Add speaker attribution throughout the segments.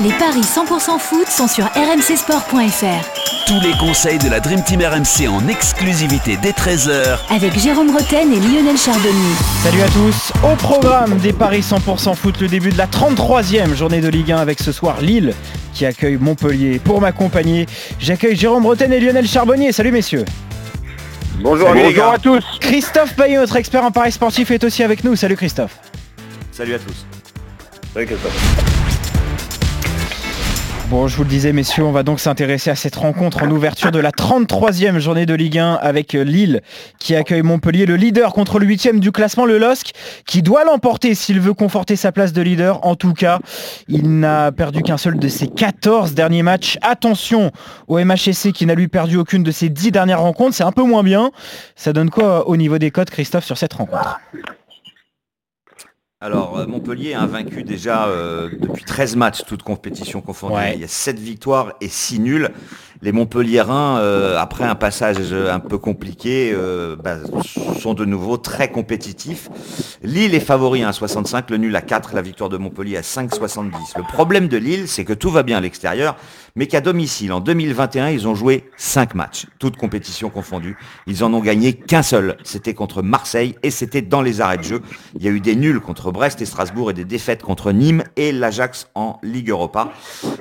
Speaker 1: Les paris 100% foot sont sur rmcsport.fr.
Speaker 2: Tous les conseils de la Dream Team RMC en exclusivité dès 13h
Speaker 1: Avec Jérôme Roten et Lionel Charbonnier.
Speaker 3: Salut à tous. Au programme des paris 100% foot, le début de la 33e journée de Ligue 1 avec ce soir Lille qui accueille Montpellier. Pour m'accompagner, j'accueille Jérôme Roten et Lionel Charbonnier. Salut messieurs.
Speaker 4: Bonjour,
Speaker 3: Salut,
Speaker 4: bonjour
Speaker 3: les gars.
Speaker 4: à tous.
Speaker 3: Christophe Payet, notre expert en paris sportif, est aussi avec nous. Salut Christophe.
Speaker 5: Salut à tous.
Speaker 4: Salut Christophe.
Speaker 3: Bon, je vous le disais, messieurs, on va donc s'intéresser à cette rencontre en ouverture de la 33e journée de Ligue 1 avec Lille qui accueille Montpellier, le leader contre le 8e du classement, le LOSC, qui doit l'emporter s'il veut conforter sa place de leader. En tout cas, il n'a perdu qu'un seul de ses 14 derniers matchs. Attention au MHSC qui n'a lui perdu aucune de ses 10 dernières rencontres. C'est un peu moins bien. Ça donne quoi au niveau des codes, Christophe, sur cette rencontre?
Speaker 5: Alors, euh, Montpellier a vaincu déjà euh, depuis 13 matchs, toutes compétitions confondues.
Speaker 3: Ouais.
Speaker 5: Il y a 7 victoires et 6 nuls. Les Montpelliérains, euh, après un passage un peu compliqué, euh, bah, sont de nouveau très compétitifs. Lille est favori à 1,65, le nul à 4, la victoire de Montpellier à 5,70. Le problème de Lille, c'est que tout va bien à l'extérieur, mais qu'à domicile, en 2021, ils ont joué 5 matchs, toutes compétitions confondues. Ils en ont gagné qu'un seul, c'était contre Marseille et c'était dans les arrêts de jeu. Il y a eu des nuls contre Brest et Strasbourg et des défaites contre Nîmes et l'Ajax en Ligue Europa.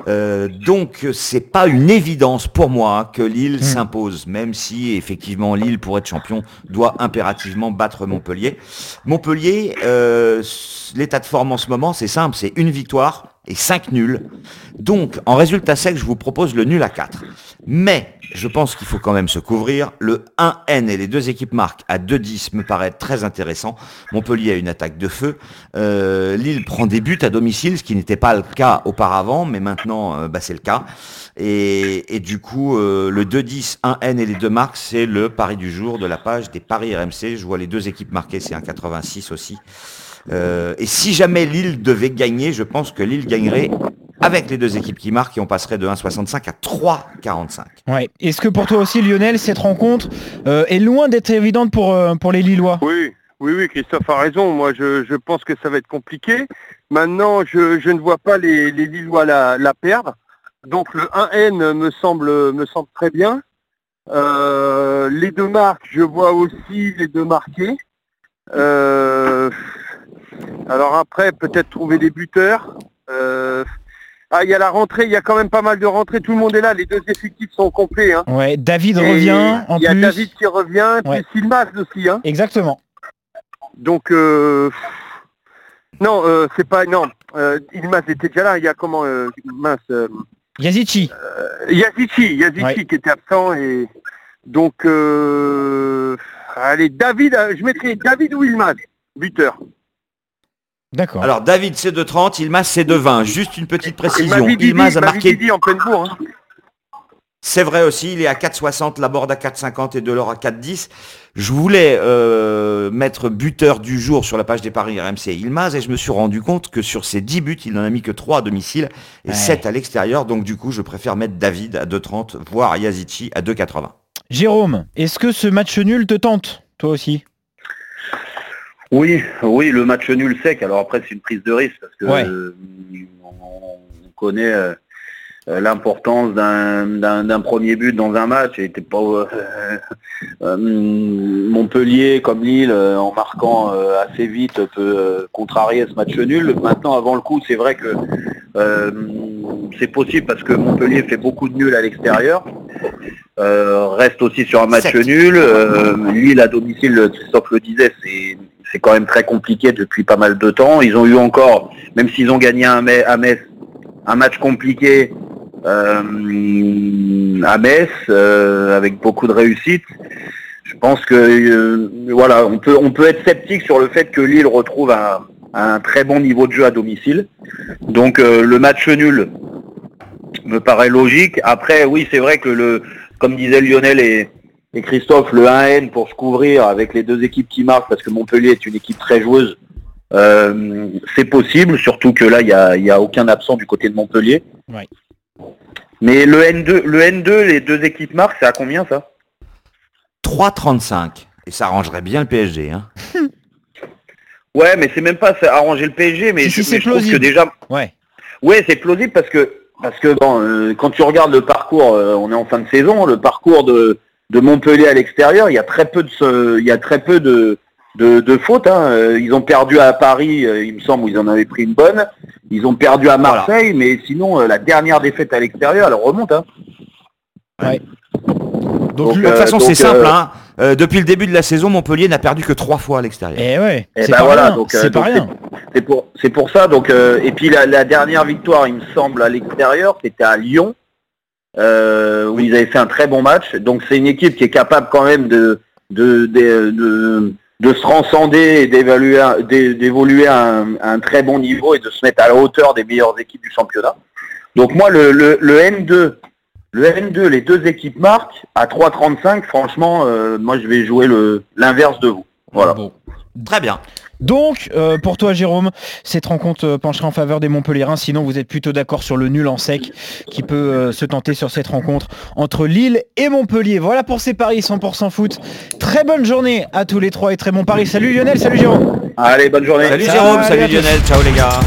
Speaker 5: Euh, donc c'est pas une évidence pour moi que Lille s'impose, même si effectivement Lille pour être champion doit impérativement battre Montpellier. Montpellier, euh, l'état de forme en ce moment, c'est simple, c'est une victoire et 5 nuls. Donc, en résultat sec, je vous propose le nul à 4. Mais, je pense qu'il faut quand même se couvrir. Le 1N et les deux équipes marquent à 2-10 me paraît très intéressant. Montpellier a une attaque de feu. Euh, Lille prend des buts à domicile, ce qui n'était pas le cas auparavant, mais maintenant, euh, bah, c'est le cas. Et, du coup, euh, le 2-10, 1N et les deux marques, c'est le pari du jour de la page des paris RMC. Je vois les deux équipes marquées, c'est un 86 aussi. Euh, et si jamais Lille devait gagner, je pense que Lille gagnerait avec les deux équipes qui marquent et on passerait de 1,65 à 3,45.
Speaker 3: Ouais. Est-ce que pour toi aussi, Lionel, cette rencontre euh, est loin d'être évidente pour, euh, pour les Lillois?
Speaker 4: Oui, oui, oui, Christophe a raison. Moi, je, je pense que ça va être compliqué. Maintenant, je, je ne vois pas les, les Lillois la, la perdre. Donc le 1N me semble, me semble très bien. Euh, les deux marques, je vois aussi les deux marqués. Euh, alors après, peut-être trouver des buteurs. Euh, ah, il y a la rentrée, il y a quand même pas mal de rentrées. Tout le monde est là. Les deux effectifs sont complets. hein.
Speaker 3: Ouais, David
Speaker 4: Et
Speaker 3: revient en
Speaker 4: Il y a
Speaker 3: plus.
Speaker 4: David qui revient,
Speaker 3: Ouais.
Speaker 4: puis Silmas aussi. Hein.
Speaker 3: Exactement.
Speaker 4: Donc, euh, non, euh, c'est pas, non, euh, Ilmaz était déjà là, il y a comment, euh, mince, euh,
Speaker 3: Yazici.
Speaker 4: Yazici, Yazici
Speaker 3: Ouais.
Speaker 4: qui était absent et donc, euh, allez, David, je mettrai David ou Ilmaz, buteur.
Speaker 3: D'accord.
Speaker 5: Alors David c'est de 30, Ilmaz c'est de 20. Juste une petite précision.
Speaker 4: Didi,
Speaker 5: Ilmaz a
Speaker 4: il m'a dit
Speaker 5: marqué
Speaker 4: Didi en pleine bourre. hein.
Speaker 5: C'est vrai aussi, il est à 4,60, la board à 4,50 et Delors à 4,10. Je voulais euh, mettre buteur du jour sur la page des paris RMC Ilmaz et je me suis rendu compte que sur ses 10 buts, il n'en a mis que 3 à domicile et
Speaker 3: Ouais.
Speaker 5: 7 à l'extérieur. Donc du coup, je préfère mettre David à 2,30, voire Yazici à 2,80.
Speaker 3: Jérôme, est-ce que ce match nul te tente Toi aussi?
Speaker 6: Oui, oui, le match nul sec. Alors après, c'est une prise de risque parce que
Speaker 3: Ouais.
Speaker 6: euh, on, on connaît euh, l'importance d'un premier but dans un match. Et t'es pas euh, Montpellier comme Lille en marquant assez vite peut contrarier ce match nul. Maintenant, avant le coup, c'est vrai que c'est possible parce que Montpellier fait beaucoup de nuls à l'extérieur. Euh, reste aussi sur un match nul. Euh, Lille à domicile, Christophe le disait, c'est c'est quand même très compliqué depuis pas mal de temps. Ils ont eu encore, même s'ils ont gagné à Metz, un match compliqué euh, à Metz euh, avec beaucoup de réussite. Je pense que euh, voilà, on peut on peut être sceptique sur le fait que Lille retrouve un, un très bon niveau de jeu à domicile. Donc le match nul me paraît logique. Après, oui, c'est vrai que le, comme disait Lionel et, et Christophe, le 1N pour se couvrir avec les deux équipes qui marquent, parce que Montpellier est une équipe très joueuse, euh, c'est possible, surtout que là, il n'y a, il y a aucun absent du côté de Montpellier.
Speaker 3: Ouais.
Speaker 6: Mais le N2, le N2, les deux équipes marquent, c'est à combien ça?
Speaker 5: 3,35. Et ça arrangerait bien le PSG. Hein.
Speaker 6: Ouais, mais c'est même pas ça, arranger le PSG, mais
Speaker 3: Si,
Speaker 6: je,
Speaker 3: si, c'est
Speaker 6: mais je trouve que déjà,
Speaker 3: Ouais.
Speaker 6: Ouais, c'est plausible parce que parce que bon, euh, quand tu regardes le parcours, euh, on est en fin de saison, le parcours de, de Montpellier à l'extérieur, il y a très peu de ce- il y a très peu de de, de fautes. hein. Ils ont perdu à Paris, euh, il me semble, où ils en avaient pris une bonne. Ils ont perdu à Marseille, mais sinon euh, la dernière défaite à l'extérieur, elle remonte. Hein.
Speaker 3: Donc,
Speaker 6: Donc,
Speaker 5: De toute
Speaker 6: euh,
Speaker 5: façon, c'est simple.
Speaker 6: euh,
Speaker 5: hein. Euh, depuis le début de la saison, Montpellier n'a perdu que trois fois à l'extérieur.
Speaker 3: eh ouais,
Speaker 6: Eh
Speaker 3: c'est
Speaker 6: ben
Speaker 3: pas
Speaker 6: voilà,
Speaker 3: rien.
Speaker 6: donc, euh,
Speaker 3: c'est pas rien.
Speaker 6: C'est pour c'est pour ça. Donc euh, et puis la, la dernière victoire, il me semble, à l'extérieur, c'était à Lyon, euh, où ils avaient fait un très bon match. Donc c'est une équipe qui est capable quand même de de de, de, de se transcender et d'évaluer d'évoluer à un, à un très bon niveau et de se mettre à la hauteur des meilleures équipes du championnat. Donc moi le, le, le N2, le N2, les deux équipes marquent à 3,35. Franchement, euh, moi je vais jouer le l'inverse de vous. Voilà.
Speaker 3: Bon.
Speaker 5: Très bien.
Speaker 3: Donc, euh, pour toi, Jérôme, cette rencontre euh, penchera en faveur des Montpellierins. Sinon, vous êtes plutôt d'accord sur le nul en sec qui peut euh, se tenter sur cette rencontre entre Lille et Montpellier. Voilà pour ces paris 100% foot. Très bonne journée à tous les trois et très bon pari. Salut Lionel, salut Jérôme.
Speaker 6: Allez, bonne journée.
Speaker 5: Salut
Speaker 3: Salut
Speaker 5: Jérôme, salut. Lionel, ciao les gars.